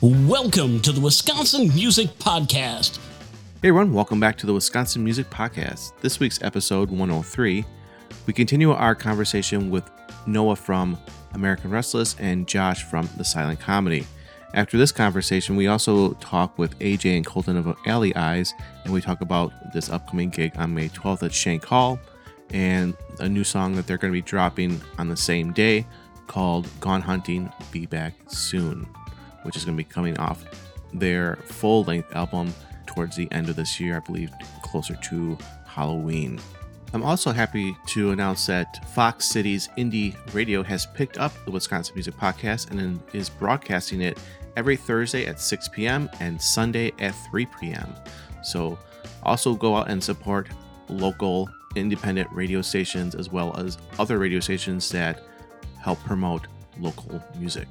Welcome to the Wisconsin Music Podcast. Hey everyone, welcome back to the Wisconsin Music Podcast. This week's episode 103, we continue our conversation with Noah from American Restless and Josh from The Silent Comedy. After this conversation, we also talk with AJ and Colton of Alley Eyes, and we talk about this upcoming gig on May 12th at Shank Hall and a new song that they're going to be dropping on the same day called Gone Hunting Be Back Soon, which is going to be coming off their full length album towards the end of this year, I believe closer to Halloween. I'm also happy to announce that Fox Cities Indie Radio has picked up the Wisconsin Music Podcast and is broadcasting it every Thursday at 6 p.m. and Sunday at 3 p.m. So also go out and support local independent radio stations as well as other radio stations that help promote local music.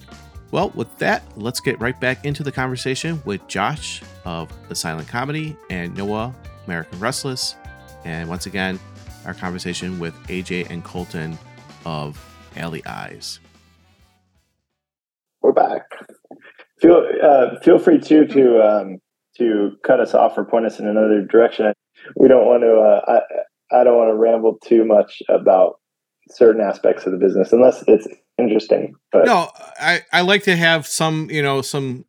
Well, with that, let's get right back into the conversation with Josh of The Silent Comedy and Noah, American Restless. And once again, our conversation with AJ and Colton of Alley Eyes. We're back. Feel uh, feel free too to um, to cut us off or point us in another direction. We don't want to. Uh, I I don't want to ramble too much about certain aspects of the business unless it's interesting. But no, I I like to have some you know some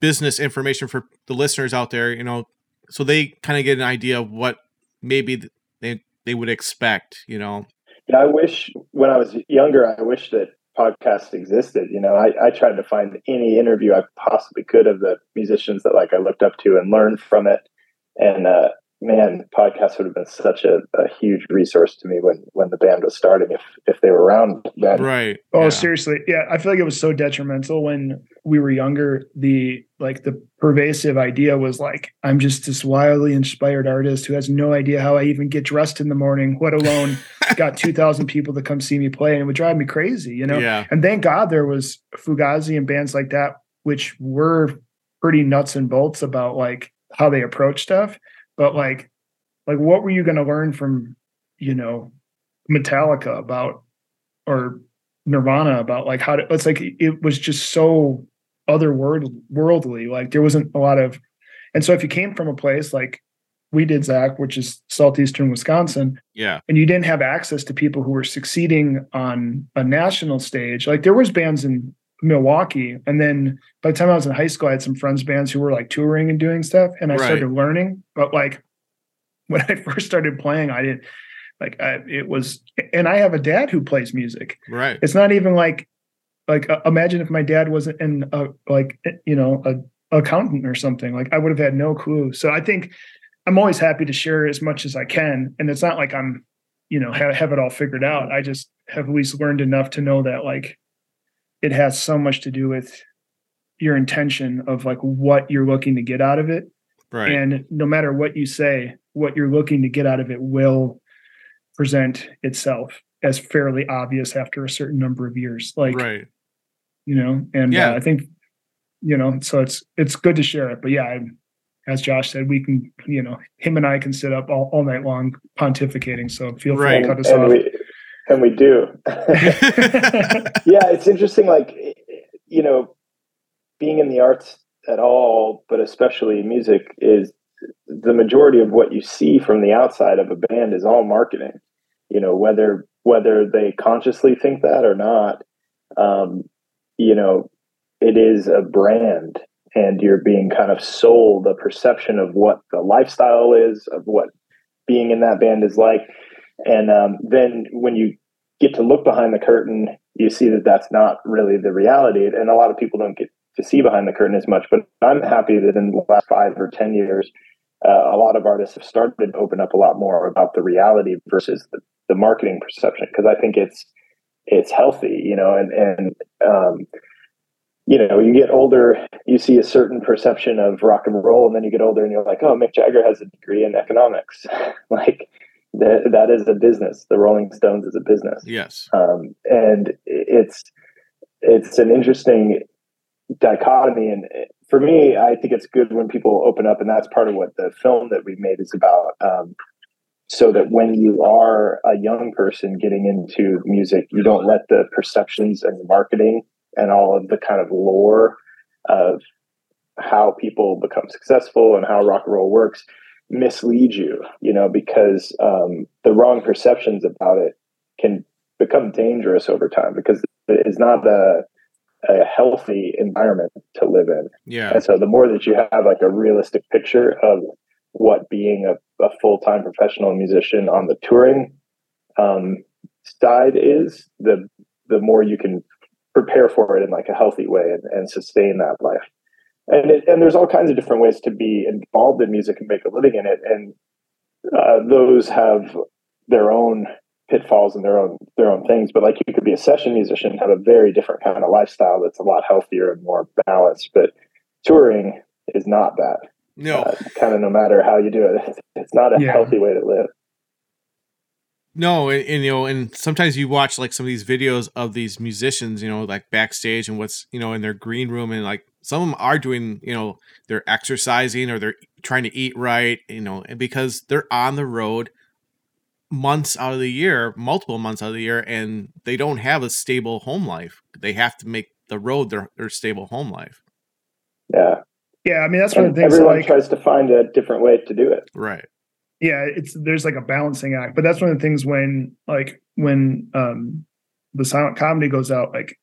business information for the listeners out there. You know, so they kind of get an idea of what maybe they they would expect. You know. Yeah, I wish when I was younger, I wish that podcasts existed. You know, I, I tried to find any interview I possibly could of the musicians that like I looked up to and learned from it. And uh, man, podcasts would have been such a, a, huge resource to me when when the band was starting if if they were around then. Right. Oh, yeah. seriously. Yeah, I feel like it was so detrimental when we were younger. The like the pervasive idea was like, I'm just this wildly inspired artist who has no idea how I even get dressed in the morning, let alone got 2,000 people to come see me play. And it would drive me crazy, you know? Yeah. And thank God there was Fugazi and bands like that, which were pretty nuts and bolts about like how they approach stuff but like like what were you going to learn from you know metallica about or nirvana about like how to it's like it was just so otherworldly like there wasn't a lot of and so if you came from a place like we did zach which is southeastern wisconsin yeah. and you didn't have access to people who were succeeding on a national stage like there was bands in Milwaukee. And then by the time I was in high school, I had some friends bands who were like touring and doing stuff, and I right. started learning. But like when I first started playing, I didn't like I, it was. And I have a dad who plays music. Right. It's not even like like uh, imagine if my dad wasn't in a like you know a accountant or something. Like I would have had no clue. So I think I'm always happy to share as much as I can, and it's not like I'm you know have, have it all figured out. I just have at least learned enough to know that like it has so much to do with your intention of like what you're looking to get out of it. Right. And no matter what you say, what you're looking to get out of it will present itself as fairly obvious after a certain number of years. Like, right. You know, and yeah. Uh, I think, you know, so it's it's good to share it. But yeah, I, as Josh said, we can, you know, him and I can sit up all, all night long pontificating. So feel free right. to cut us and off. We, and we do. yeah, it's interesting. Like, you know, being in the arts at all, but especially music, is the majority of what you see from the outside of a band is all marketing. You know, whether whether they consciously think that or not, um, you know, it is a brand, and you're being kind of sold a perception of what the lifestyle is, of what being in that band is like. And um, then when you get to look behind the curtain, you see that that's not really the reality. And a lot of people don't get to see behind the curtain as much. But I'm happy that in the last five or 10 years, uh, a lot of artists have started to open up a lot more about the reality versus the, the marketing perception because I think it's it's healthy, you know, and and um, you know, you get older, you see a certain perception of rock and roll, and then you get older and you're like, oh, Mick Jagger has a degree in economics. like, that that is a business. The Rolling Stones is a business. Yes, um, and it's it's an interesting dichotomy. And for me, I think it's good when people open up, and that's part of what the film that we made is about. Um, so that when you are a young person getting into music, you don't let the perceptions and marketing and all of the kind of lore of how people become successful and how rock and roll works mislead you, you know, because um, the wrong perceptions about it can become dangerous over time because it's not a, a healthy environment to live in. Yeah. And so the more that you have like a realistic picture of what being a, a full time professional musician on the touring um, side is, the the more you can prepare for it in like a healthy way and, and sustain that life. And it, and there's all kinds of different ways to be involved in music and make a living in it, and uh, those have their own pitfalls and their own their own things. But like you could be a session musician, have a very different kind of lifestyle that's a lot healthier and more balanced. But touring is not that. No. Uh, kind of no matter how you do it, it's not a Yeah. healthy way to live. No, and, and you know, and sometimes you watch like some of these videos of these musicians, you know, like backstage and what's you know in their green room, and like some of them are doing, you know, they're exercising or they're trying to eat right, you know, and because they're on the road months out of the year, multiple months out of the year, and they don't have a stable home life. They have to make the road their their stable home life. Yeah, Yeah, I mean that's one of and the things. everyone Like, tries to find a different way to do it. Right. yeah, it's there's like a balancing act, but that's one of the things when like when um the silent comedy goes out, like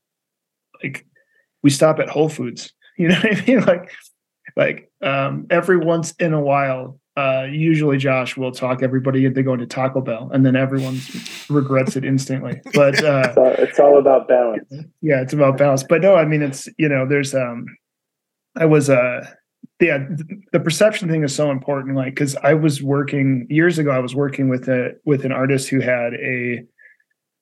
like we stop at Whole Foods. You know what I mean? Like like um every once in a while, uh usually Josh will talk everybody into going to Taco Bell and then everyone regrets it instantly. But uh it's all about balance. yeah it's about balance but no i mean it's you know there's um i was uh yeah the perception thing is so important like because i was working years ago i was working with a with an artist who had a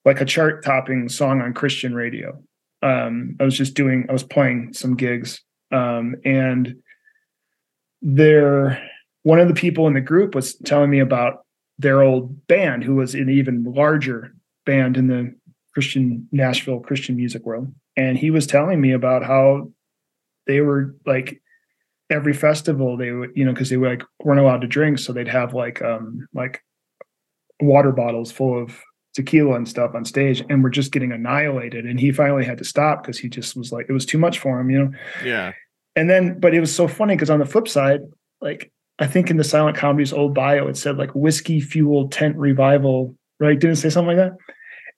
like a chart topping song on christian radio um i was just doing i was playing some gigs um and there one of the people in the group was telling me about their old band who was an even larger band in the Christian Nashville Christian music world. And he was telling me about how they were like every festival they would, you know, because they were like weren't allowed to drink. So they'd have like um like water bottles full of tequila and stuff on stage and were just getting annihilated. And he finally had to stop because he just was like it was too much for him, you know. Yeah. And then, but it was so funny because on the flip side, like I think in the silent comedy's old bio, it said like whiskey fueled tent revival, right? Didn't it say something like that.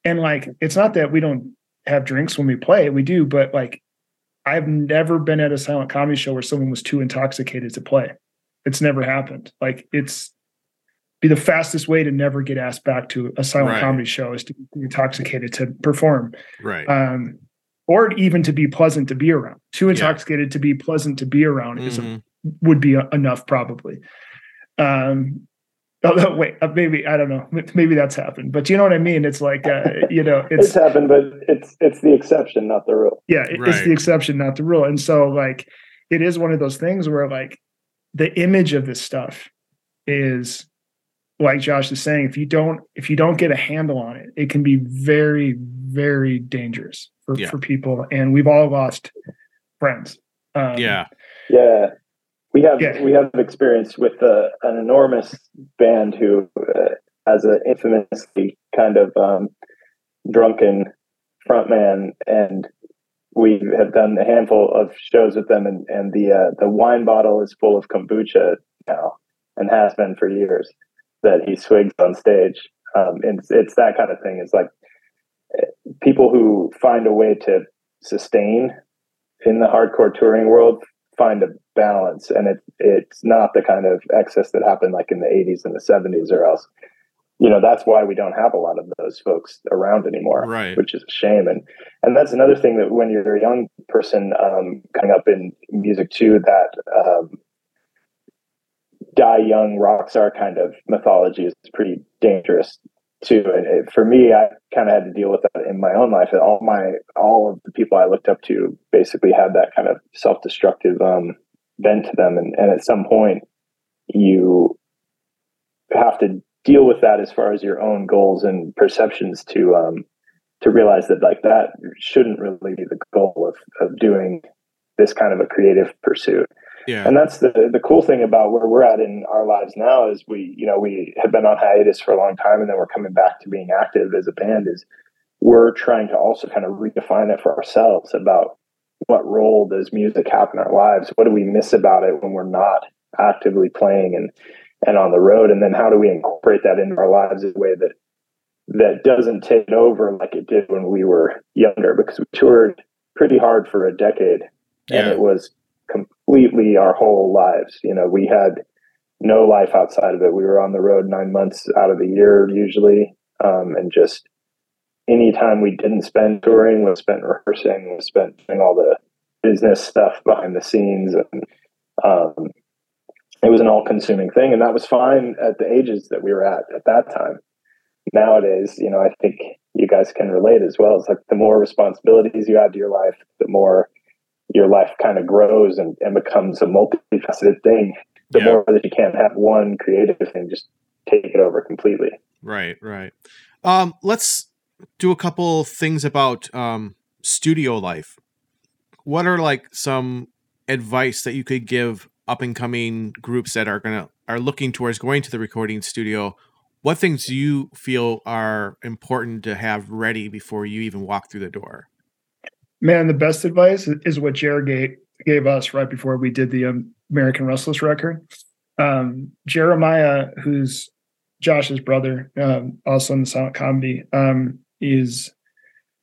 And like, it's not that we don't have drinks when we play, we do, but like, I've never been at a silent comedy show where someone was too intoxicated to play. It's never happened. Like, it's be the fastest way to never get asked back to a silent Right. comedy show is to be intoxicated to perform Right. um, or even to be pleasant to be around. Too Yeah. intoxicated to be pleasant to be around is Mhm. would be enough probably. Um, although wait, uh, maybe I don't know, maybe that's happened, but you know what I mean. It's like uh, you know, It's, it's happened, but it's it's the exception, not the rule. yeah, it- it's the exception, not the rule. And so like, it is one of those things where like the image of this stuff is like Josh is saying, if you don't if you don't get a handle on it, it can be very very dangerous for Yeah. for people. And we've all lost friends. Um, yeah. Yeah, we have Yeah. we have experience with uh, an enormous band who uh, has an infamously kind of um, drunken frontman, and we have done a handful of shows with them, and and the uh, the wine bottle is full of kombucha now, and has been for years. That he swigs on stage, um, and it's, it's that kind of thing. It's like uh, people who find a way to sustain in the hardcore touring world find a balance and it it's not the kind of excess that happened like in the 80s and the 70s or else you know that's why we don't have a lot of those folks around anymore Right. which is a shame and and that's another thing that when you're a young person um, coming up in music too that um, die young rock star kind of mythology is pretty dangerous too. And it, for me i kind of had to deal with that in my own life. And all my all of the people i looked up to basically had that kind of self-destructive um, bent to them. And, and at some point you have to deal with that as far as your own goals and perceptions to um to realize that like that shouldn't really be the goal of of doing this kind of a creative pursuit Yeah. and that's the the cool thing about where we're at in our lives now is we you know we have been on hiatus for a long time and then we're coming back to being active as a band is we're trying to also kind of redefine it for ourselves about what role does music have in our lives? What do we miss about it when we're not actively playing and and on the road? And then how do we incorporate that into our lives in a way that that doesn't take over like it did when we were younger? Because we toured pretty hard for a decade, yeah. and it was completely our whole lives. You know, we had no life outside of it. We were on the road nine months out of the year usually, um, and just any time we didn't spend touring was spent rehearsing, was spent doing all the business stuff behind the scenes, and um, it was an all-consuming thing, and that was fine at the ages that we were at at that time. Nowadays, you know, I think you guys can relate as well. It's like the more responsibilities you add to your life, the more your life kind of grows and, and becomes a multifaceted thing the yeah. more that you can't have one creative thing just take it over completely. Right, right. Um, let's do a couple things about um, studio life. What are like some advice that you could give up and coming groups that are gonna are looking towards going to the recording studio? What things do you feel are important to have ready before you even walk through the door? Man, the best advice is what Jer gave, gave us right before we did the American Restless record. Um, Jeremiah, who's Josh's brother, um, also in the silent comedy, um, is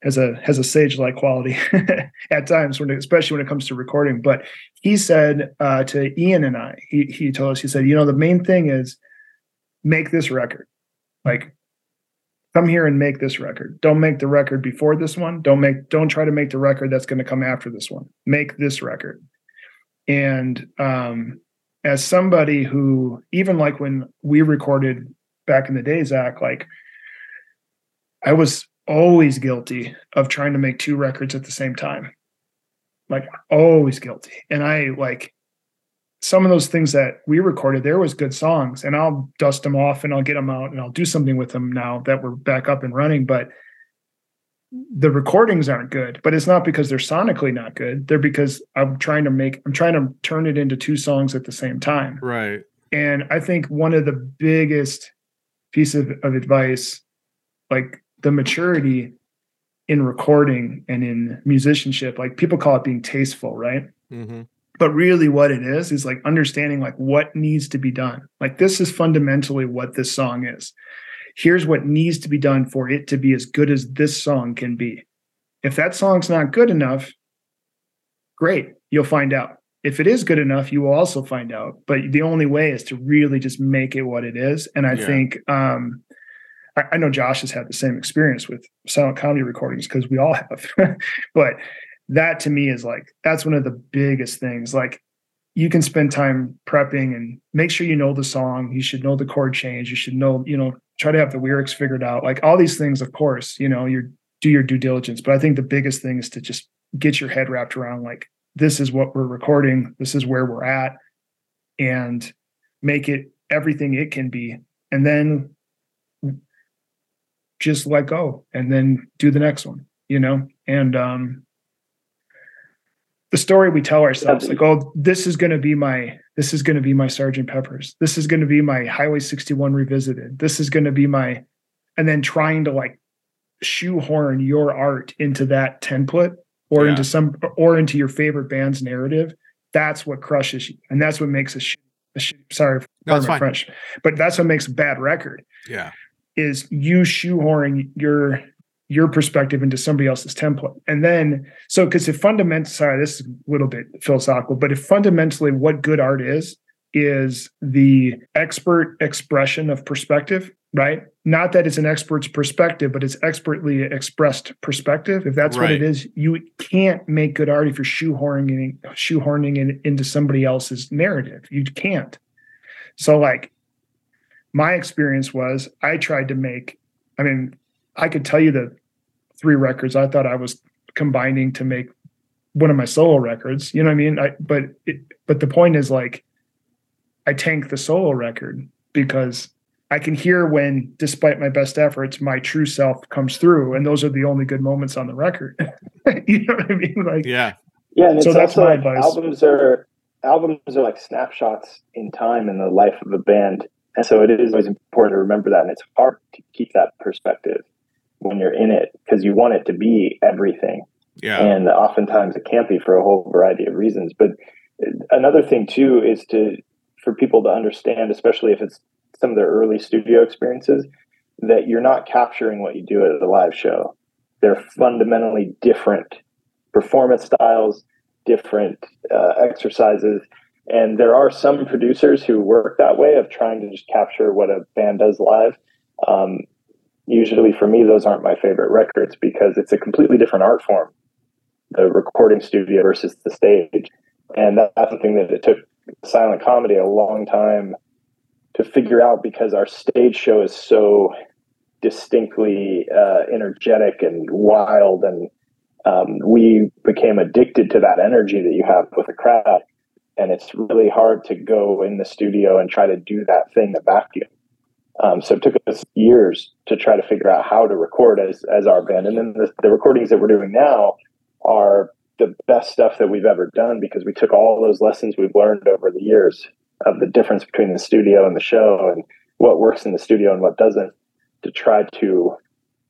has a has a sage like quality at times when especially when it comes to recording. But he said uh, to Ian and I, he he told us, he said, you know, the main thing is make this record. Like come here and make this record. Don't make the record before this one. Don't make don't try to make the record that's going to come after this one. Make this record. And um, as somebody who, even like when we recorded back in the day, Zach, like I was always guilty of trying to make two records at the same time. Like always guilty. And I like some of those things that we recorded, there was good songs, and I'll dust them off and I'll get them out and I'll do something with them now that we're back up and running. But the recordings aren't good, but it's not because they're sonically not good. They're because I'm trying to make I'm trying to turn it into two songs at the same time. Right. And I think one of the biggest piece of, of advice, like the maturity in recording and in musicianship, like people call it being tasteful, right? Mm-hmm. But really what it is is like understanding like what needs to be done. Like this is fundamentally what this song is here's what needs to be done for it to be as good as this song can be. If that song's not good enough, great, you'll find out. If it is good enough, you will also find out. But the only way is to really just make it what it is. And I yeah. think um, I, I know Josh has had the same experience with silent comedy recordings because we all have. but that to me is like that's one of the biggest things. Like you can spend time prepping and make sure you know the song. You should know the chord change. You should know, you know, try to have the lyrics figured out. Like all these things, of course, you know, you do your due diligence. But I think the biggest thing is to just get your head wrapped around like this is what we're recording, this is where we're at, and make it everything it can be. And then just let go and then do the next one, you know? And um the story we tell ourselves like oh this is going to be my this is going to be my sergeant peppers. This is going to be my highway 61 revisited. This is going to be my and then trying to like shoehorn your art into that template or yeah. into some or into your favorite band's narrative that's what crushes you and that's what makes a, sh- a sh- sorry no, french but that's what makes a bad record yeah. is you shoehorning your your perspective into somebody else's template. And then, so because if fundamentally, sorry, this is a little bit philosophical, but if fundamentally what good art is, is the expert expression of perspective, right? Not that it's an expert's perspective, but it's expertly expressed perspective. If that's right. what it is, you can't make good art if you're shoehorning shoehorning it into somebody else's narrative. You can't. So, like, my experience was I tried to make, I mean, I could tell you the three records I thought I was combining to make one of my solo records. You know what I mean? I, but it, but the point is like I tank the solo record because I can hear when, despite my best efforts, my true self comes through, and those are the only good moments on the record. you know what I mean? Like, yeah, yeah. And so that's my like advice. Albums are albums are like snapshots in time in the life of a band, and so it is always important to remember that. And it's hard to keep that perspective when you're in it because you want it to be everything. Yeah. And oftentimes it can't be for a whole variety of reasons. But another thing too is to for people to understand, especially if it's some of their early studio experiences, that you're not capturing what you do at a live show. They're fundamentally different performance styles, different uh, exercises. And there are some producers who work that way of trying to just capture what a band does live. Um, usually for me, those aren't my favorite records because it's a completely different art form, the recording studio versus the stage. And that's something that it took silent comedy a long time to figure out because our stage show is so distinctly uh, energetic and wild and um, we became addicted to that energy that you have with a crowd and it's really hard to go in the studio and try to do that thing that vacuum um, so it took us years to try to figure out how to record as as our band. And then the, the recordings that we're doing now are the best stuff that we've ever done because we took all those lessons we've learned over the years of the difference between the studio and the show and what works in the studio and what doesn't to try to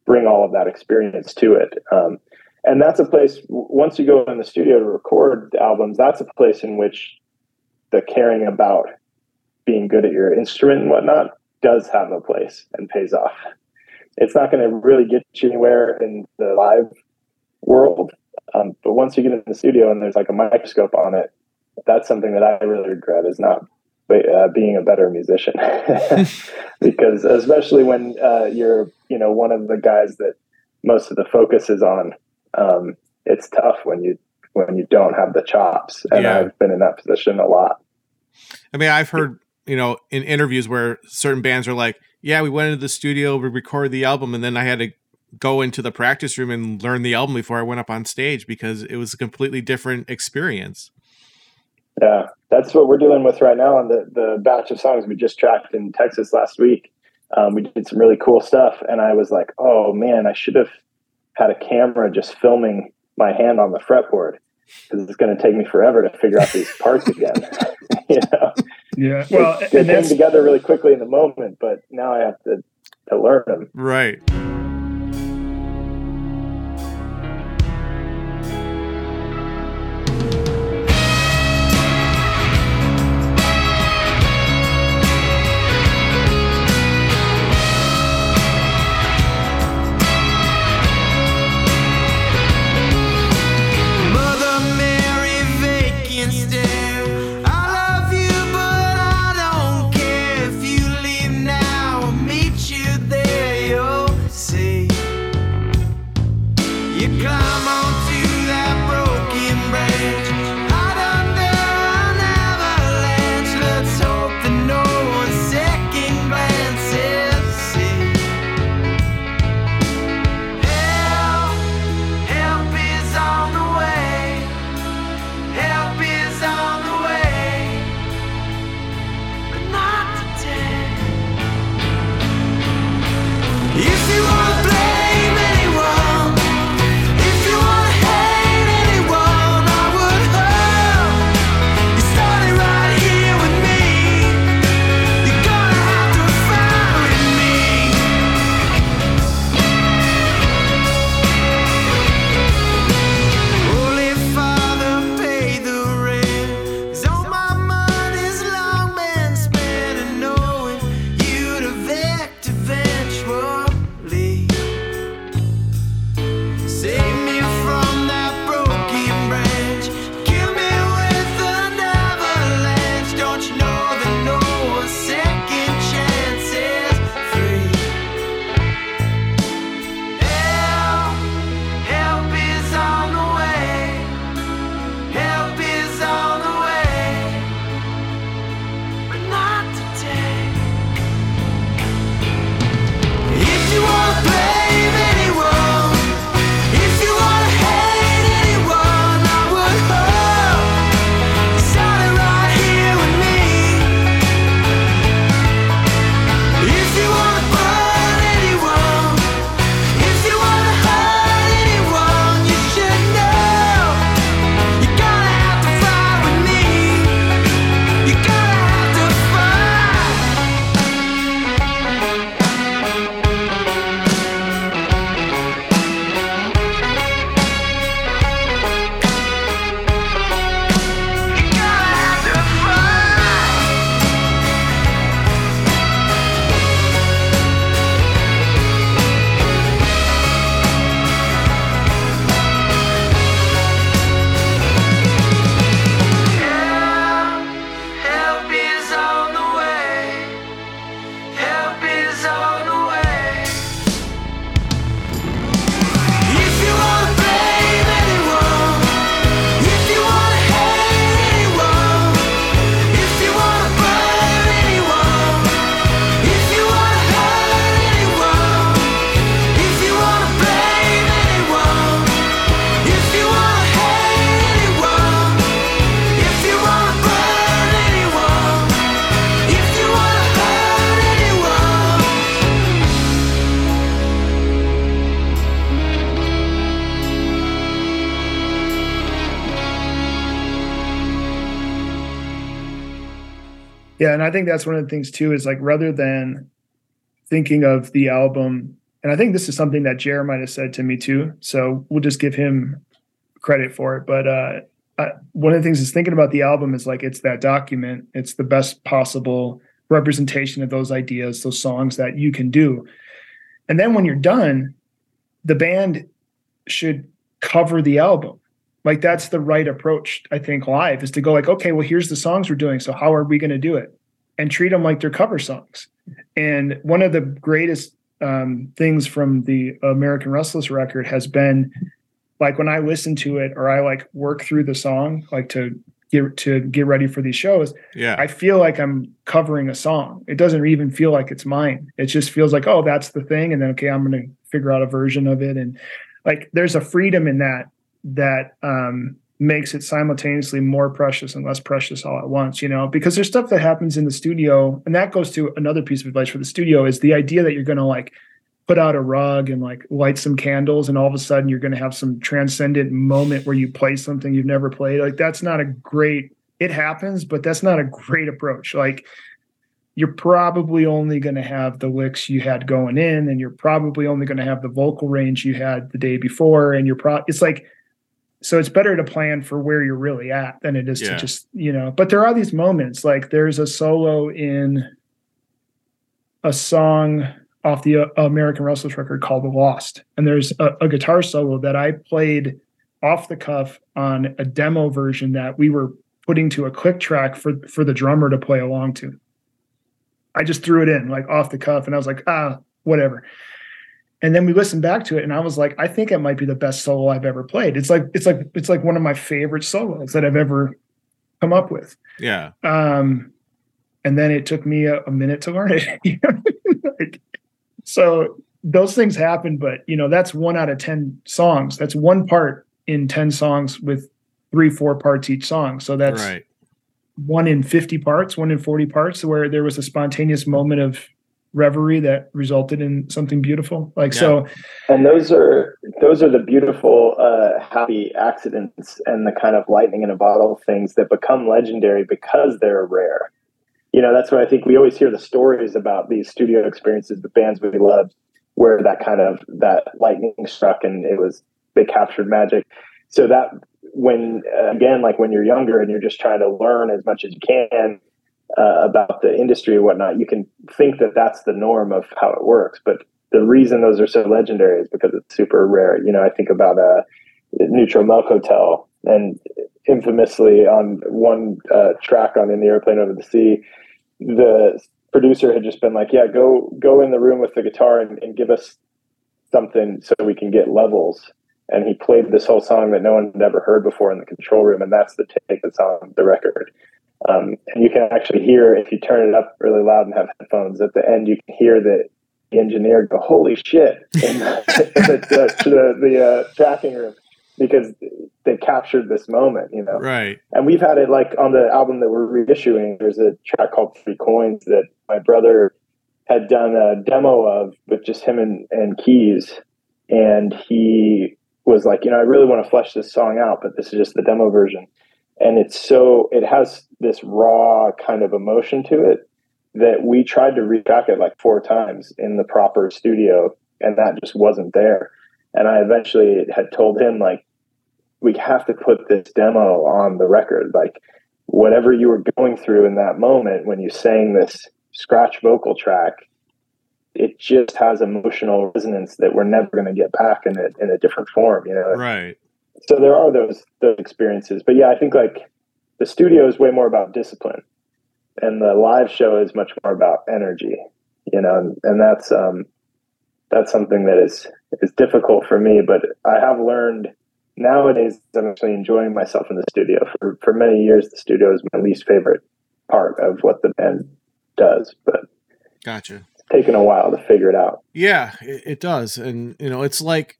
bring all of that experience to it. Um, and that's a place once you go in the studio to record albums that's a place in which the caring about being good at your instrument and whatnot does have a place and pays off. It's not going to really get you anywhere in the live world um, but once you get in the studio and there's like a microscope on it, that's something that I really regret is not uh, being a better musician. Because especially when uh, you're you know one of the guys that most of the focus is on um, it's tough when you when you don't have the chops. And Yeah. i've been in that position a lot. I mean, I've heard, you know, in interviews where certain bands are like, yeah, we went into the studio, we recorded the album, and then I had to go into the practice room and learn the album before I went up on stage because it was a completely different experience. yeah that's what we're dealing with right now on the the batch of songs we just tracked in texas last week. Um, we did some really cool stuff and i was like oh man i should have had a camera just filming my hand on the fretboard because it's going to take me forever to figure out these parts again. You know Yeah. Well, they and came together really quickly in the moment but now i have to to learn them Right. Yeah, and I think that's one of the things too is like rather than thinking of the album, and I think this is something that Jer might have said to me too. So we'll just give him credit for it. But uh, I, one of the things is thinking about the album is like it's that document. It's the best possible representation of those ideas, those songs that you can do. And then when you're done, the band should cover the album. Like that's the right approach, I think, live is to go like, okay, well, here's the songs we're doing. So how are we going to do it? And treat them like they're cover songs. And one of the greatest um, things from the American Restless record has been like when I listen to it or I like work through the song, like to get to get ready for these shows, Yeah. I feel like I'm covering a song. It doesn't even feel like it's mine. It just feels like, oh, that's the thing. And then okay, I'm gonna figure out a version of it. And like there's a freedom in that that um makes it simultaneously more precious and less precious all at once, you know, because there's stuff that happens in the studio, and that goes to another piece of advice for the studio is the idea that you're gonna like put out a rug and like light some candles and all of a sudden you're going to have some transcendent moment where you play something you've never played. Like that's not a great it happens but that's not a great approach. Like you're probably only going to have the licks you had going in and you're probably only going to have the vocal range you had the day before and you're pro it's like so it's better to plan for where you're really at than it is Yeah. to just you know but there are these moments like there's a solo in a song off the uh, American Restless record called The Lost. And there's a, a guitar solo that I played off the cuff on a demo version that we were putting to a click track for for the drummer to play along to. I just threw it in like off the cuff and I was like, ah, whatever. And then we listened back to it and I was like, I think it might be the best solo I've ever played. It's like it's like it's like one of my favorite solos that I've ever come up with. Yeah. Um, and then it took me a, a minute to learn it. Like, so those things happen, but you know, that's one out of 10 songs. That's one part in 10 songs with three, four parts each song. So that's right. one in 50 parts, one in 40 parts, where there was a spontaneous moment of reverie that resulted in something beautiful. Like, so and those are those are the beautiful uh, happy accidents and the kind of lightning in a bottle things that become legendary because they're rare. You know that's what i think we always hear the stories about these studio experiences with bands we loved where that kind of that lightning struck and it was they captured magic. So that when uh, again like when you're younger and you're just trying to learn as much as you can uh, about the industry and whatnot you can think that that's the norm of how it works but the reason those are so legendary is because it's super rare. You know, I think about uh, Neutral Milk Hotel, and infamously on one uh, track on "In the Airplane Over the Sea," the producer had just been like, "Yeah, go go in the room with the guitar and, and give us something so we can get levels." And he played this whole song that no one had ever heard before in the control room, and that's the take that's on the record. Um, and you can actually hear if you turn it up really loud and have headphones at the end, you can hear the the engineer go, "Holy shit!" in the, the, the, the uh, tracking room because they captured this moment, you know. Right. And we've had it like on the album that we're reissuing. There's a track called Three Coins that my brother had done a demo of with just him and, and keys, and he was like, you know, I really want to flesh this song out, but this is just the demo version. And it's so it has this raw kind of emotion to it that we tried to retrack it like four times in the proper studio and that just wasn't there. And i eventually had told him like we have to put this demo on the record. Like whatever you were going through in that moment when you sang this scratch vocal track it just has emotional resonance that we're never going to get back in a, in a different form you know? Right. So there are those those experiences but yeah i think like the studio is way more about discipline and the live show is much more about energy you know and, and that's um that's something that is is difficult for me but i have learned nowadays i'm actually enjoying myself in the studio for for many years the studio is my least favorite part of what the band does but Gotcha. it's taken a while to figure it out Yeah, it, it does. And, you know, it's like,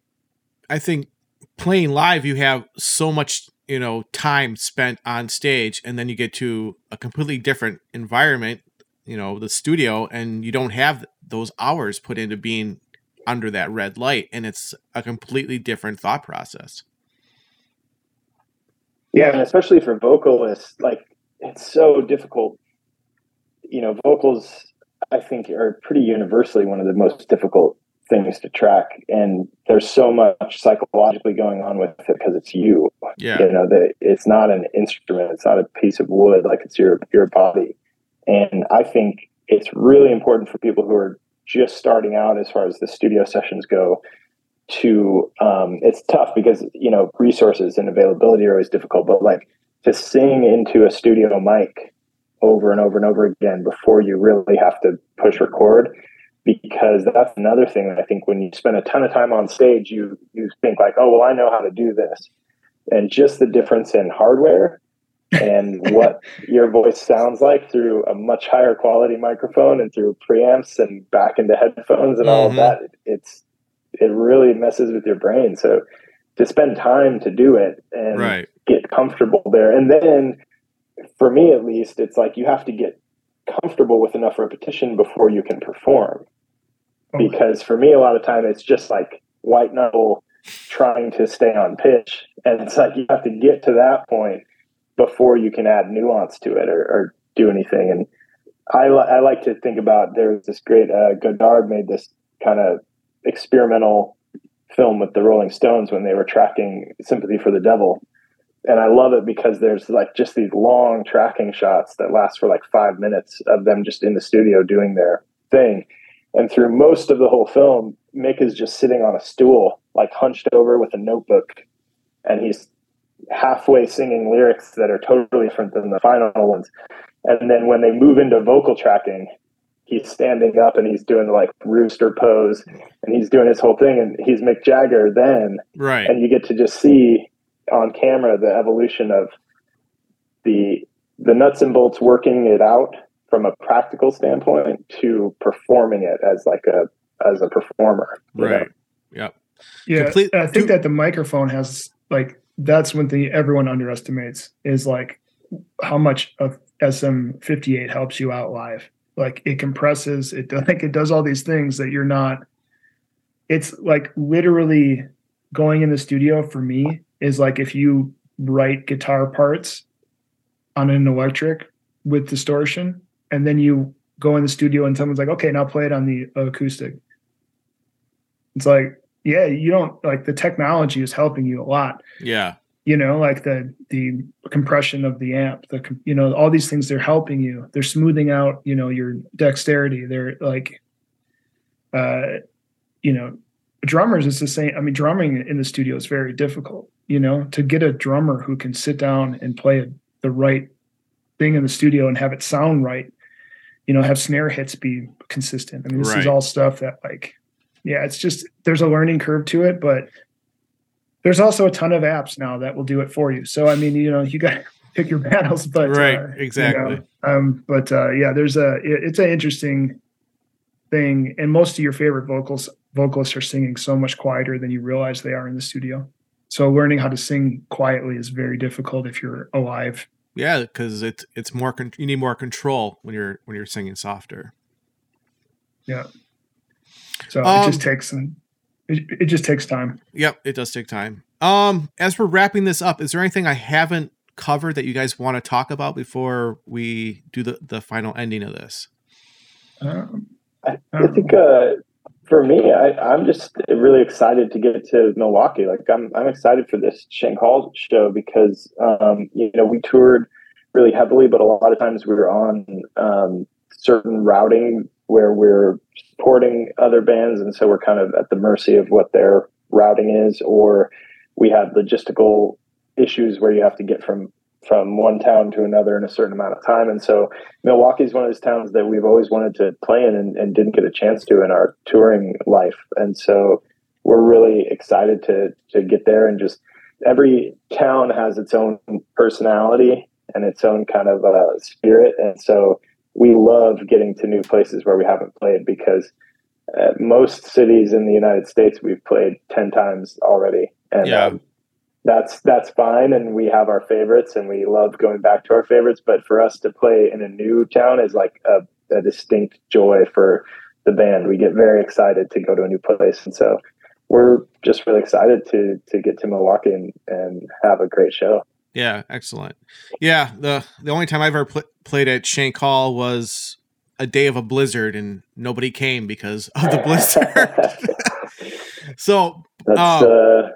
I think playing live, you have so much, you know, time spent on stage, and then you get to a completely different environment, you know, the studio, and you don't have those hours put into being under that red light. And it's a completely different thought process. Yeah, and especially for vocalists, like it's so difficult you know, vocals I think are pretty universally one of the most difficult things to track. And there's so much psychologically going on with it because it's you. Yeah. you know that it's not an instrument it's not a piece of wood like it's your your body. And i think it's really important for people who are just starting out as far as the studio sessions go to um, it's tough because you know resources and availability are always difficult but like to sing into a studio mic over and over and over again before you really have to push record because that's another thing that I think when you spend a ton of time on stage, you you think like, oh well, I know how to do this, and just the difference in hardware and what your voice sounds like through a much higher quality microphone and through preamps and back into headphones and all of Mhm. that, it's it really messes with your brain. So to spend time to do it and Right. get comfortable there, and then for me at least, it's like you have to get comfortable with enough repetition before you can perform Because for me a lot of time it's just like white knuckle trying to stay on pitch. And it's like you have to get to that point before you can add nuance to it or, or do anything. And I, li- I like to think about there was this great uh, godard made this kind of experimental film with the rolling stones when they were tracking sympathy for the devil. And i love it because there's like just these long tracking shots that last for like five minutes of them just in the studio doing their thing and through most of the whole film, Mick is just sitting on a stool, like hunched over with a notebook, and he's halfway singing lyrics that are totally different than the final ones. And then when they move into vocal tracking, he's standing up and he's doing the like rooster pose and he's doing his whole thing and he's Mick Jagger then Right. and you get to just see on camera the evolution of the the nuts and bolts working it out from a practical standpoint to performing it as like a as a performer you know? Right. Yep. Yeah, Complete- I think that the microphone has like that's one thing everyone underestimates is like how much of SM58 helps you out live. Like it compresses, it like it does all these things that you're not. It's like literally going in the studio for me is like if you write guitar parts on an electric with distortion, and then you go in the studio and someone's like, okay, now play it on the acoustic. It's like yeah you don't like the technology is helping you a lot Yeah. you know like the the compression of the amp the you know all these things they're helping you they're smoothing out you know your dexterity they're like uh you know drummers it's the same i mean drumming in the studio is very difficult you know to get a drummer who can sit down and play the right thing in the studio and have it sound right you know have snare hits be consistent i mean this Right. is all stuff that like yeah it's just there's a learning curve to it but there's also a ton of apps now that will do it for you so i mean you know you got to pick your battles but Right, uh, you exactly. know, um but uh yeah there's a it- it's an interesting thing and most of your favorite vocals vocalists are singing so much quieter than you realize they are in the studio so learning how to sing quietly is very difficult if you're alive Yeah, because it's it's more con- you need more control when you're when you're singing softer. Yeah. So it Um, just takes some it, it just takes time Yep, it does take time. Um, as we're wrapping this up, is there anything I haven't covered that you guys want to talk about before we do the the final ending of this? um, I, I think uh, for me, I, I'm just really excited to get to Milwaukee. Like I'm, I'm excited for this Shank Hall show because um, you know we toured really heavily, but a lot of times we were on um, certain routing where we're supporting other bands, and so we're kind of at the mercy of what their routing is, or we have logistical issues where you have to get from from one town to another in a certain amount of time, and so Milwaukee is one of those towns that we've always wanted to play in and, and didn't get a chance to in our touring life. And so we're really excited to to get there and just every town has its own personality and its own kind of uh, spirit. And so we love getting to new places where we haven't played because uh, most cities in the United States we've played 10 times already. And Yeah. um, that's that's fine and we have our favorites and we love going back to our favorites but for us to play in a new town is like a, a distinct joy for the band we get very excited to go to a new place and so we're just really excited to to get to milwaukee and, and have a great show Yeah, excellent. Yeah, the the only time i've ever pl- played at Shank Hall was a day of a blizzard and nobody came because of the blizzard. so That's um, uh,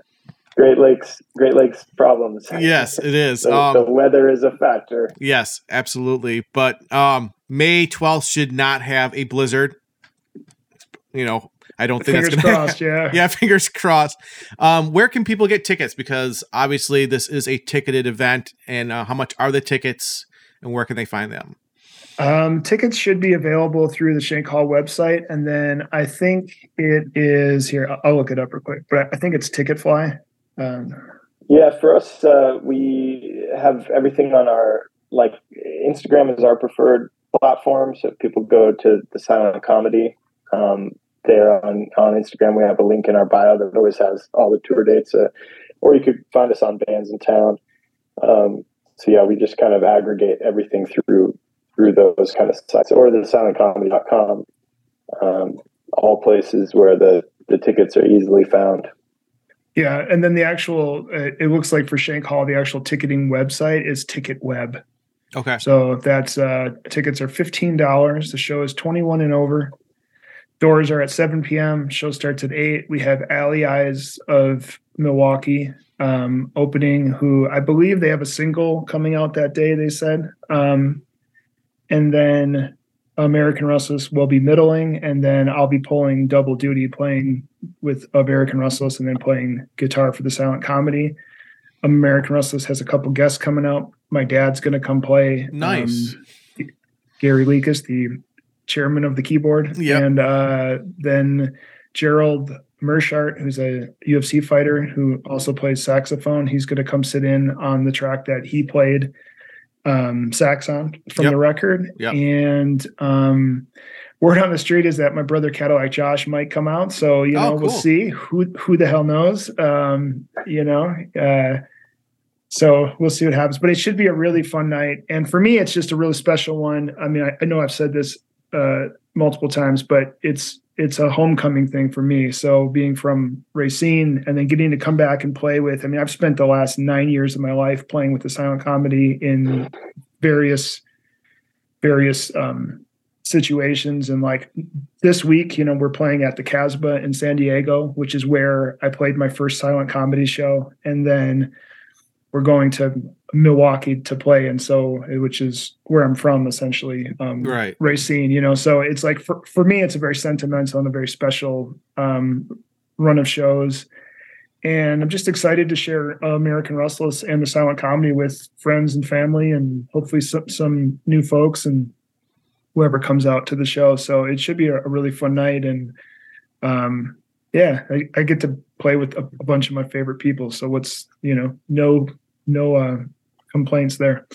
Great Lakes. Great Lakes problems. yes, it is. The, Um, the weather is a factor. Yes, absolutely. But um, May 12th should not have a blizzard. You know, I don't think Fingers that's gonna crossed. Yeah. yeah, fingers crossed. Um, where can people get tickets? Because obviously this is a ticketed event, and uh, how much are the tickets, and where can they find them? Um, tickets should be available through the Shank Hall website, and then I think it is here. I'll- I'll look it up real quick, but I think it's Ticketfly. Um, Yeah, for us, uh, we have everything on our like Instagram is our preferred platform. So people go to the Silent Comedy, um, there on on Instagram, we have a link in our bio that always has all the tour dates. Uh, or you could find us on Bands in Town. Um, so yeah, we just kind of aggregate everything through through those kind of sites or the silentcomedy.com. Um, all places where the the tickets are easily found. Yeah, and then the actual uh, it looks like for Shank Hall, the actual ticketing website is Ticket Web. Okay. So that's uh, tickets are fifteen dollars. The show is twenty one and over. Doors are at seven p.m. Show starts at eight. We have Alley Eyes of Milwaukee um, opening, who I believe they have a single coming out that day. They said, um, and then American Restless will be middling, and then I'll be pulling double duty, playing with American Restless, and then playing guitar for the silent comedy. American Restless has a couple guests coming out. My dad's going to come play. Nice. um, Gary Lekas, the chairman of the keyboard, Yep. and uh, then Gerald Meerschaert, who's a UFC fighter who also plays saxophone. He's going to come sit in on the track that he played um, sax on from Yep. the record. Yep. And um, word on the street is that my brother Cadillac Josh might come out. So you Oh, know, we'll see who who the hell knows. Um, you know. Uh, so we'll see what happens, but it should be a really fun night. And for me, it's just a really special one. I mean, I, I know I've said this uh, multiple times, but it's it's a homecoming thing for me. So being from Racine and then getting to come back and play with. I mean, I've spent the last nine years of my life playing with the silent comedy in various various um, situations. And like this week, you know, we're playing at the Casbah in San Diego, which is where I played my first silent comedy show, and then we're going to Milwaukee to play, and so which is where I'm from, essentially. Um, Right. Racine, you know. So it's like for for me, it's a very sentimental and a very special um, run of shows. And I'm just excited to share uh, American Restless and the silent comedy with friends and family, and hopefully some, some new folks and whoever comes out to the show. So it should be a, a really fun night. And um, yeah, I, I get to play with a, a bunch of my favorite people. So what's you know no no uh, complaints there.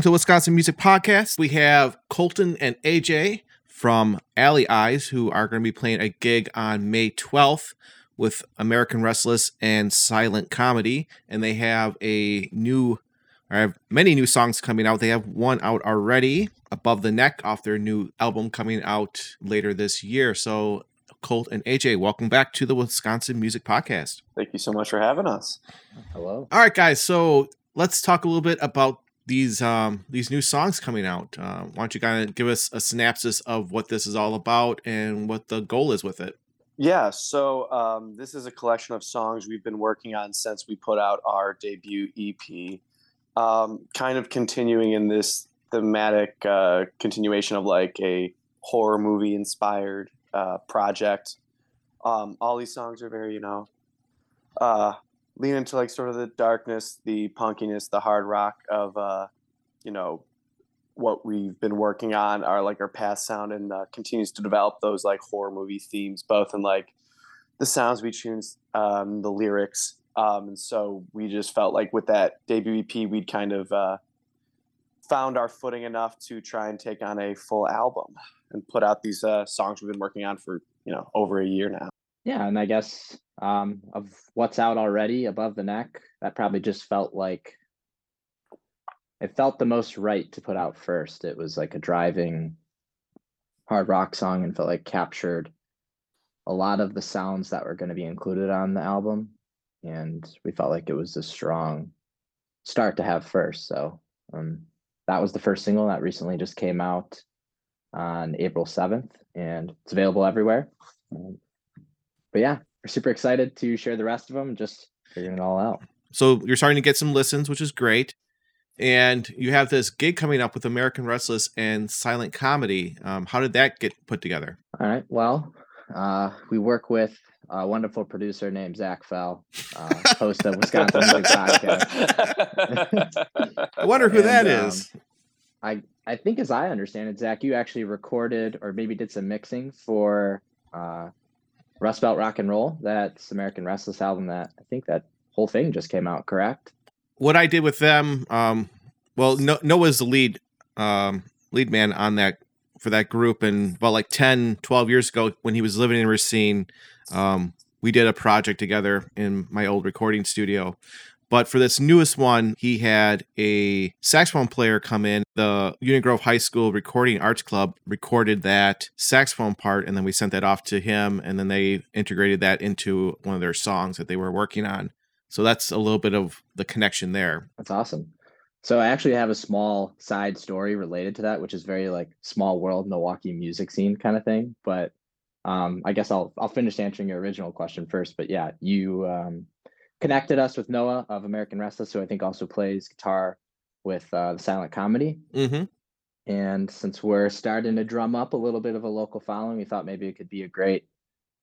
Welcome to Wisconsin Music Podcast. We have Colton and AJ from Alley Eyes who are going to be playing a gig on May 12th with American Restless and Silent Comedy. And they have a new, or have many new songs coming out. They have one out already, Above the Neck, off their new album coming out later this year. So, Colt and AJ, welcome back to the Wisconsin Music Podcast. Thank you so much for having us. Hello. All right, guys. So let's talk a little bit about these um these new songs coming out. Uh, why don't you kind of give us a synopsis of what this is all about and what the goal is with it? Yeah, so um, this is a collection of songs we've been working on since we put out our debut EP. Um, kind of continuing in this thematic uh, continuation of like a horror movie inspired uh, project. Um, all these songs are very, you know, uh, lean into like sort of the darkness, the punkiness, the hard rock of, uh, you know, what we've been working on our like our past sound and uh, continues to develop those like horror movie themes both in like the sounds we choose um, the lyrics um, and so we just felt like with that debut ep we'd kind of uh, found our footing enough to try and take on a full album and put out these uh, songs we've been working on for you know over a year now. Yeah, and I guess um, of what's out already above the neck, that probably just felt like it felt the most right to put out first. It was like a driving hard rock song and felt like captured a lot of the sounds that were going to be included on the album. And we felt like it was a strong start to have first. So um, that was the first single that recently just came out on April 7th, and it's available everywhere. Um, but yeah, we're super excited to share the rest of them. Just figuring it all out. So you're starting to get some listens, which is great. And you have this gig coming up with American Restless and Silent Comedy. Um, how did that get put together? All right. Well, uh, we work with a wonderful producer named Zach Fell, uh, host of Wisconsin Music Podcast. I wonder who that And, um. I I think, as I understand it, Zach, you actually recorded or maybe did some mixing for uh, Rust Belt Rock and Roll. That's American Restless album. That I think that whole thing just came out. Correct? what I did with them, um, well, no, Noah's the lead um, lead man on that for that group, and about like 10, 12 years ago, when he was living in Racine, um, we did a project together in my old recording studio. But for this newest one, he had a saxophone player come in. The Union Grove High School Recording Arts Club recorded that saxophone part, and then we sent that off to him, and then they integrated that into one of their songs that they were working on. So that's a little bit of the connection there. That's awesome. So I actually have a small side story related to that, which is very like small world Milwaukee music scene kind of thing. But um, I guess I'll I'll finish answering your original question first. But yeah, you um, connected us with Noah of American Restless, who I think also plays guitar with uh, the Silent Comedy. Mm-hmm. And since we're starting to drum up a little bit of a local following, we thought maybe it could be a great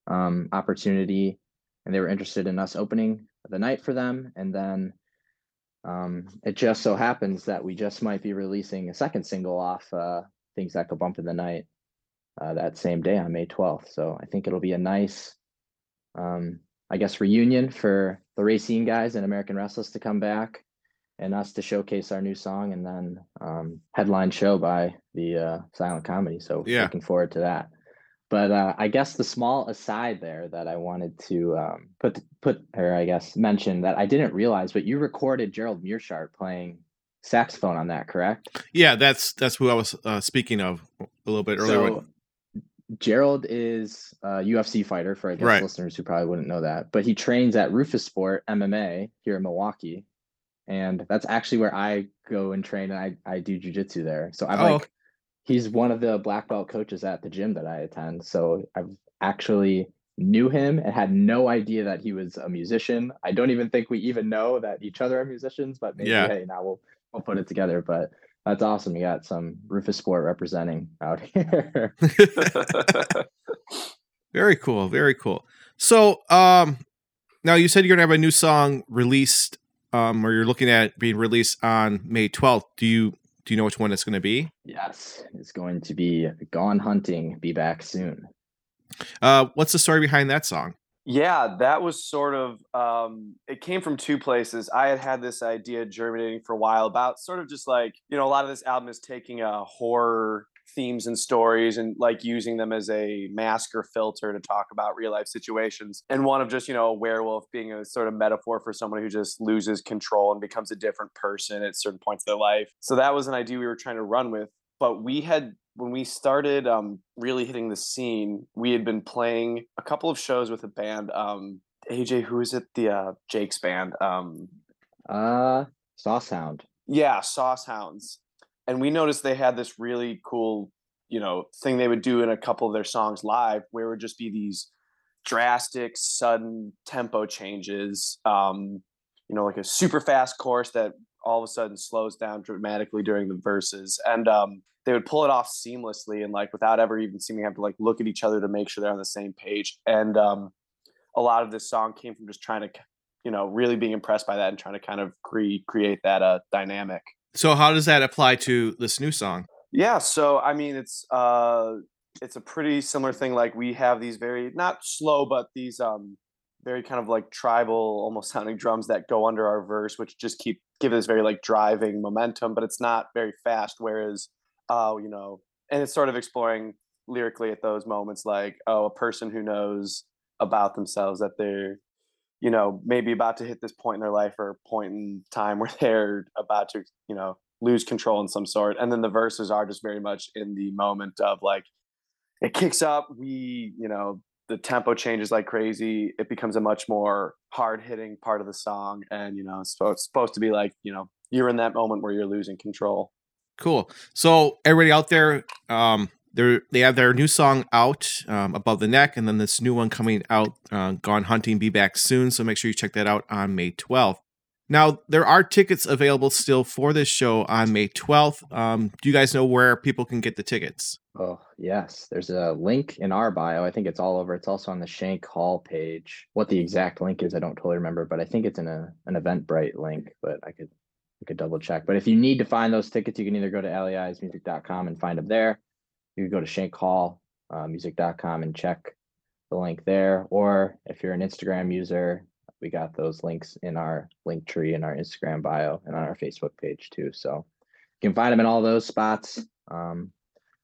um, opportunity. And they were interested in us opening the night for them. And then um, it just so happens that we just might be releasing a second single off uh, Things That Go Bump in the Night uh, that same day on May 12th. So I think it'll be a nice, um, I guess, reunion for the Racine guys and American Restless to come back and us to showcase our new song and then um, headline show by the uh, silent comedy. So Yeah. looking forward to that. But uh, I guess the small aside there that I wanted to um, put put or I guess mention that I didn't realize, but you recorded Gerald Meerschaert playing saxophone on that, correct? Yeah, that's that's who I was uh, speaking of a little bit earlier. So Gerald is a UFC fighter for I guess Right. listeners who probably wouldn't know that, but he trains at Roufusport MMA here in Milwaukee, and that's actually where I go and train and I I do jujitsu there. So I'm Oh, like he's one of the black belt coaches at the gym that I attend. So I've actually knew him and had no idea that he was a musician. I don't even think we even know that each other are musicians, but maybe Yeah. hey, now we'll we'll put it together. But that's awesome. You got some Roufusport representing out here. Very cool. Very cool. So, um, now you said you're gonna have a new song released, um, or you're looking at being released on May 12th. Do you do you know which one it's gonna be? yes, it's going to be Gone Hunting. Be back soon. Uh, what's the story behind that song? Yeah, that was sort of um, it came from two places. I had had this idea germinating for a while about sort of just like you know a lot of this album is taking a horror themes and stories and like using them as a mask or filter to talk about real life situations. And one of just you know a werewolf being a sort of metaphor for someone who just loses control and becomes a different person at certain points of their life. So that was an idea we were trying to run with. But we had when we started um, really hitting the scene, we had been playing a couple of shows with a band. Um, AJ, who is it? The uh, Jake's band. Um, Uh, Saw Sound. yeah, Sauce Hounds. And we noticed they had this really cool, you know, thing they would do in a couple of their songs live, where it would just be these drastic, sudden tempo changes. Um, you know, like a super fast chorus that all of a sudden slows down dramatically during the verses. And um, they would pull it off seamlessly and like without ever even seeming to have to like look at each other to make sure they're on the same page. And um, a lot of this song came from just trying to, you know, really being impressed by that and trying to kind of cre- create that uh, dynamic. So, how does that apply to this new song? Yeah, so I mean, it's uh, it's a pretty similar thing. Like we have these very not slow, but these um, very kind of like tribal, almost sounding drums that go under our verse, which just keep give this very like driving momentum, but it's not very fast. Whereas, uh, you know, and it's sort of exploring lyrically at those moments, like oh, a person who knows about themselves that they're you know maybe about to hit this point in their life or point in time where they're about to you know lose control in some sort and then the verses are just very much in the moment of like it kicks up we you know the tempo changes like crazy it becomes a much more hard hitting part of the song and you know supposed, it's supposed to be like you know you're in that moment where you're losing control Cool. So, everybody out there, um, they they have their new song out, um, above the neck, and then this new one coming out, uh, "Gone Hunting," be back soon. So make sure you check that out on May 12th. Now, there are tickets available still for this show on May 12th. Um, do you guys know where people can get the tickets? Oh, yes. There's a link in our bio. I think it's all over. It's also on the Shank Hall page. What the exact link is, I don't totally remember, but I think it's in a an Eventbrite link, but I could I could double check. But if you need to find those tickets, you can either go to leismusic.com and find them there. You can go to Shank Hall uh, music.com and check the link there. Or if you're an Instagram user, we got those links in our link tree in our Instagram bio and on our Facebook page too. So you can find them in all those spots. Um,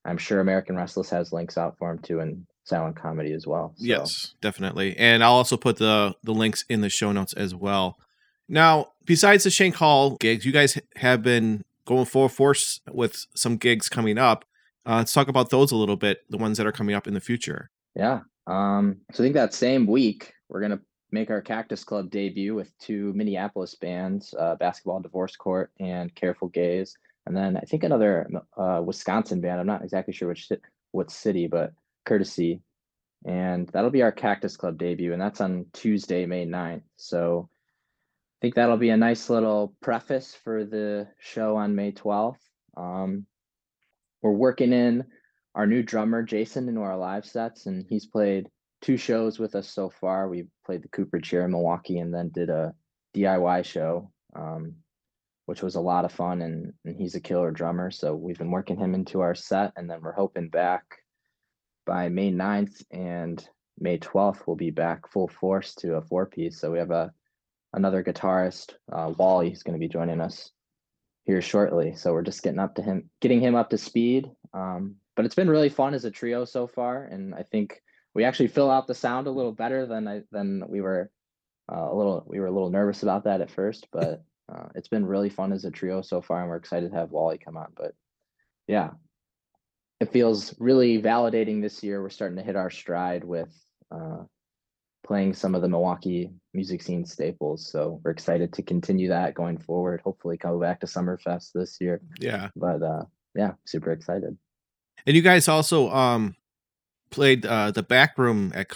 I'm sure American Restless has links out for him too, and silent comedy as well. So, Yes, definitely. And I'll also put the the links in the show notes as well. Now, besides the Shank Hall gigs, you guys have been going full force with some gigs coming up. Uh, let's talk about those a little bit, the ones that are coming up in the future. Yeah. Um, so I think that same week we're gonna make our Cactus Club debut with two Minneapolis bands, uh, Basketball Divorce Court and Careful Gaze, and then I think another uh, Wisconsin band. I'm not exactly sure which what city, but Courtesy, and that'll be our Cactus Club debut, and that's on Tuesday, May 9th. So I think that'll be a nice little preface for the show on May 12th. Um, we're working in our new drummer Jason into our live sets, and he's played two shows with us so far. We played the Cooper Chair in Milwaukee, and then did a DIY show, um, which was a lot of fun. And, and he's a killer drummer, so we've been working him into our set, and then we're hoping back by May 9th and May 12th we'll be back full force to a four piece. So we have a another guitarist, uh, Wally, who's going to be joining us here shortly. So we're just getting up to him, getting him up to speed. Um, but it's been really fun as a trio so far, and I think we actually fill out the sound a little better than I than we were uh, a little we were a little nervous about that at first, but uh, it's been really fun as a trio so far, and we're excited to have Wally come on. But yeah, it feels really validating this year. We're starting to hit our stride with uh, playing some of the Milwaukee music scene staples. So we're excited to continue that going forward. Hopefully, come back to Summerfest this year. Yeah. But uh, yeah, super excited. And you guys also um played uh the back room at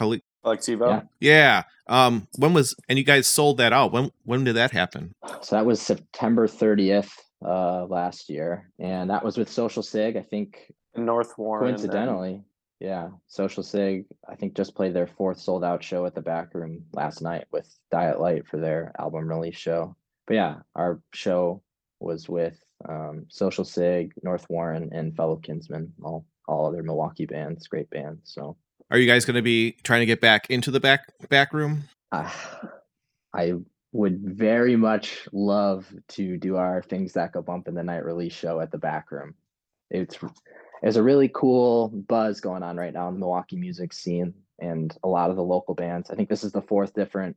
Colectivo? Yeah. Yeah. Um when was and you guys sold that out. When when did that happen? So that was September 30th uh last year. And that was with Social Cig. I think North Warren. and- coincidentally. Yeah. Social Cig, I think just played their fourth sold out show at the back room last night with Diet Light for their album release show. But yeah, our show was with um Social Cig, North Warren, and fellow kinsmen, all all other Milwaukee bands, great bands. So Are you guys going to be trying to get back into the back back room? uh, I would very much love to do our Things That Go Bump in the Night release show at the back room. It's there's a really cool buzz going on right now in the Milwaukee music scene and a lot of the local bands. I think this is the fourth different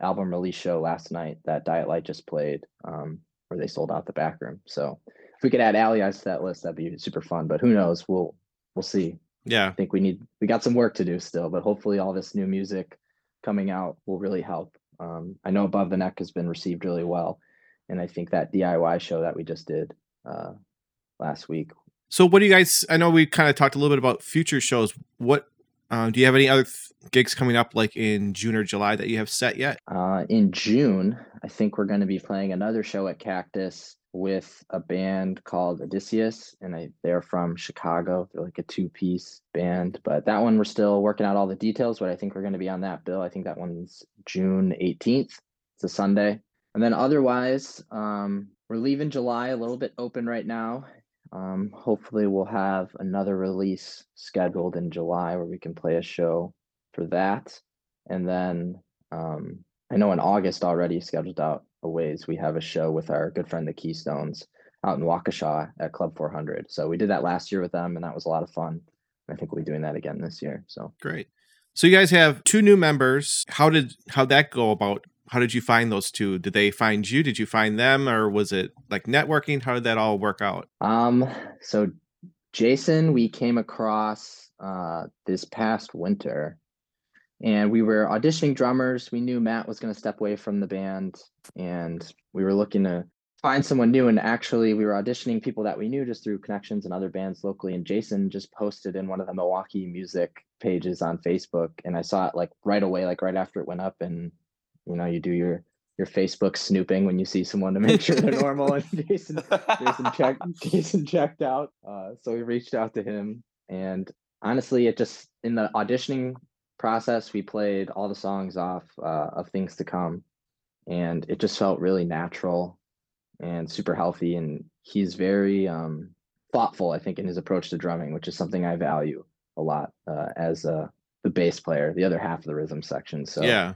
album release show last night that Diet Light just played, um, where they sold out the back room. So if we could add Alley Eyes to that list, that'd be super fun. But who knows? We'll we'll see. Yeah. I think we need we got some work to do still, but hopefully all this new music coming out will really help. Um, I know Above the Neck has been received really well, and I think that DIY show that we just did uh, last week. So what do you guys I know we kind of talked a little bit about future shows. What um, do you have any other th- gigs coming up like in June or July that you have set yet? Uh, in June, I think we're going to be playing another show at Cactus with a band called Odysseus, and I, they're from Chicago. They're like a two-piece band, but that one we're still working out all the details. But I think we're going to be on that bill. I think that one's June 18th. It's a Sunday, and then otherwise, um, we're leaving July a little bit open right now. Um, hopefully, we'll have another release scheduled in July where we can play a show for that, and then um, I know in August already scheduled out a ways we have a show with our good friend the Keystones out in Waukesha at Club 400. So we did that last year with them, and that was a lot of fun. I think we'll be doing that again this year. So Great. So you guys have two new members. How did how that go about? How did you find those two? Did they find you? Did you find them, or was it like networking? How did that all work out? Um, so Jason, we came across uh this past winter, and we were auditioning drummers. We knew Matt was going to step away from the band, and we were looking to find someone new. And actually, we were auditioning people that we knew just through connections and other bands locally. And Jason just posted in one of the Milwaukee music pages on Facebook, and I saw it like right away, like right after it went up. And you know, you do your your Facebook snooping when you see someone to make sure they're normal. And Jason Jason checked Jason checked out. Uh, so we reached out to him, and honestly, it just in the auditioning process, we played all the songs off uh, of Things to Come, and it just felt really natural and super healthy. And he's very um, thoughtful, I think, in his approach to drumming, which is something I value a lot uh, as uh, the bass player, the other half of the rhythm section. So yeah.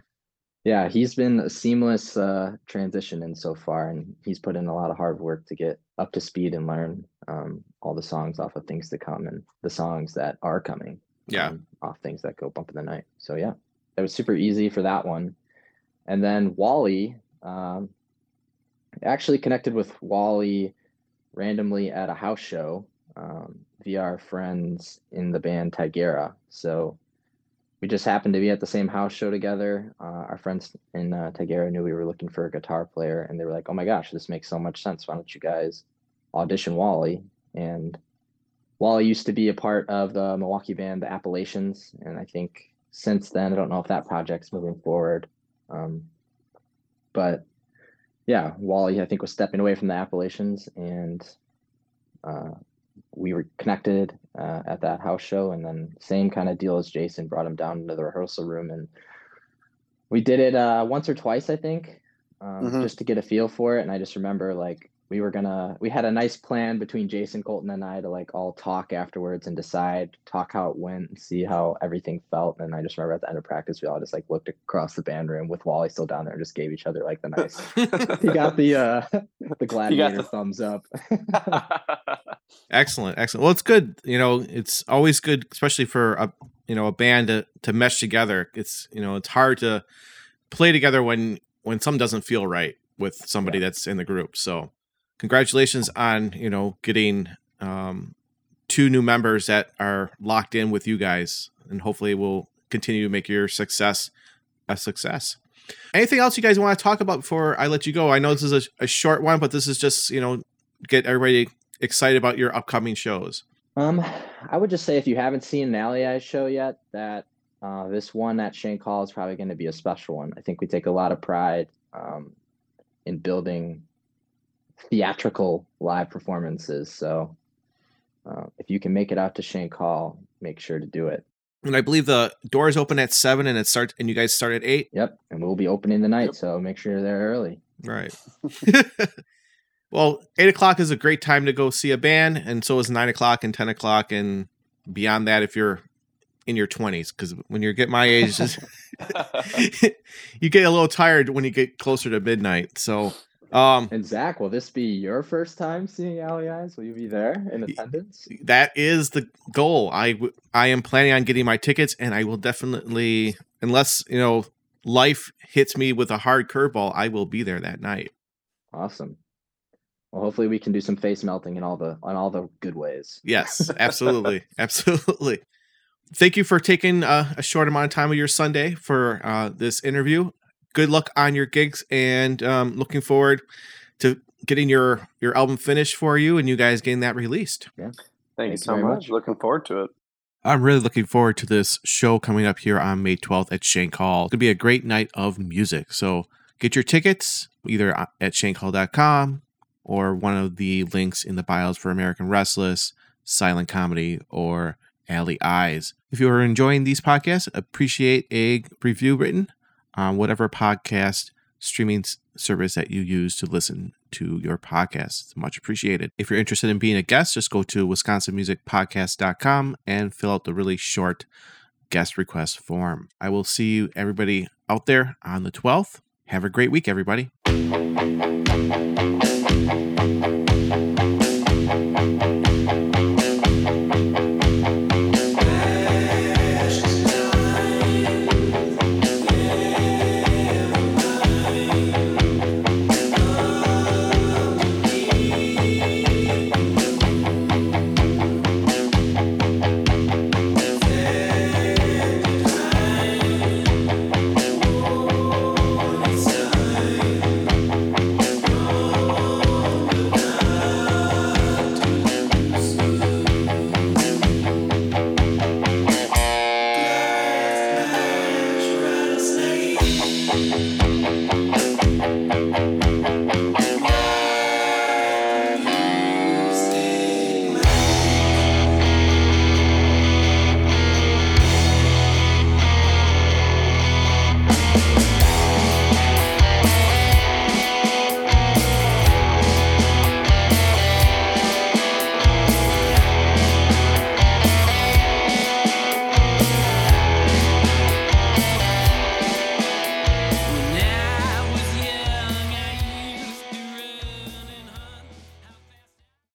yeah, he's been a seamless uh, transition in so far, and he's put in a lot of hard work to get up to speed and learn um, all the songs off of things to come and the songs that are coming. Yeah. um, off things that go bump in the night. So yeah, that was super easy for that one. And then Wally, um, actually connected with Wally randomly at a house show um, via our friends in the band Tigera. So we just happened to be at the same house show together. Uh, our friends in uh, Tigera knew we were looking for a guitar player, and they were like, "Oh my gosh, this makes so much sense. Why don't you guys audition Wally?" And Wally used to be a part of the Milwaukee band, the Appalachians, and I think since then, I don't know if that project's moving forward. Um, but yeah, Wally, I think, was stepping away from the Appalachians, and uh, we were connected uh, at that house show. And then, same kind of deal as Jason brought him down into the rehearsal room, and we did it uh, once or twice, I think, um, Mhm. just to get a feel for it. And I just remember like we were gonna, we had a nice plan between Jason Colton and I to like all talk afterwards and decide, talk how it went, and see how everything felt. And I just remember at the end of practice, we all just like looked across the band room with Wally still down there and just gave each other like the nice. he got the uh the gladiator the- thumbs up. Excellent, excellent. Well, it's good. You know, it's always good, especially for a you know a band to to mesh together. It's you know it's hard to play together when when something doesn't feel right with somebody that's in the group. So, congratulations on you know getting um, two new members that are locked in with you guys, and hopefully we'll continue to make your success a success. Anything else you guys want to talk about before I let you go? I know this is a, a short one, but this is just you know get everybody excited about your upcoming shows. Um, I would just say if you haven't seen an Alley show yet, that uh, this one at Shank Hall is probably going to be a special one. I think we take a lot of pride um, in building theatrical live performances. So uh, if you can make it out to Shank Hall, make sure to do it. And I believe the doors open at seven, and it starts, and you guys start at eight. Yep, and we'll be opening the night, so make sure you're there early. Right. well, eight o'clock is a great time to go see a band, and so is nine o'clock and ten o'clock, and beyond that if you're in your twenties. Because when you get my age, you get a little tired when you get closer to midnight. So, um, And Zach, will this be your first time seeing Alley Eyes? Will you be there in attendance? that is the goal. I I am planning on getting my tickets, and I will definitely, unless you know life hits me with a hard curveball, I will be there that night. Awesome. Well, hopefully we can do some face melting in all the on all the good ways. Yes, absolutely, absolutely. Thank you for taking uh, a short amount of time of your Sunday for uh, this interview. Good luck on your gigs, and um, looking forward to getting your your album finished for you and you guys getting that released. Thank you Thank so you very much. much. Looking forward to it. I'm really looking forward to this show coming up here on May 12th at Shank Hall. It's going to be a great night of music. So get your tickets either at shankhall.com or one of the links in the bios for American Restless, Silent Comedy, or Alley Eyes. If you are enjoying these podcasts, appreciate a review written on whatever podcast streaming service that you use to listen to your podcast. It's much appreciated. If you're interested in being a guest, just go to wisconsinmusicpodcast.com and fill out the really short guest request form. I will see you everybody out there on the 12th. Have a great week, everybody.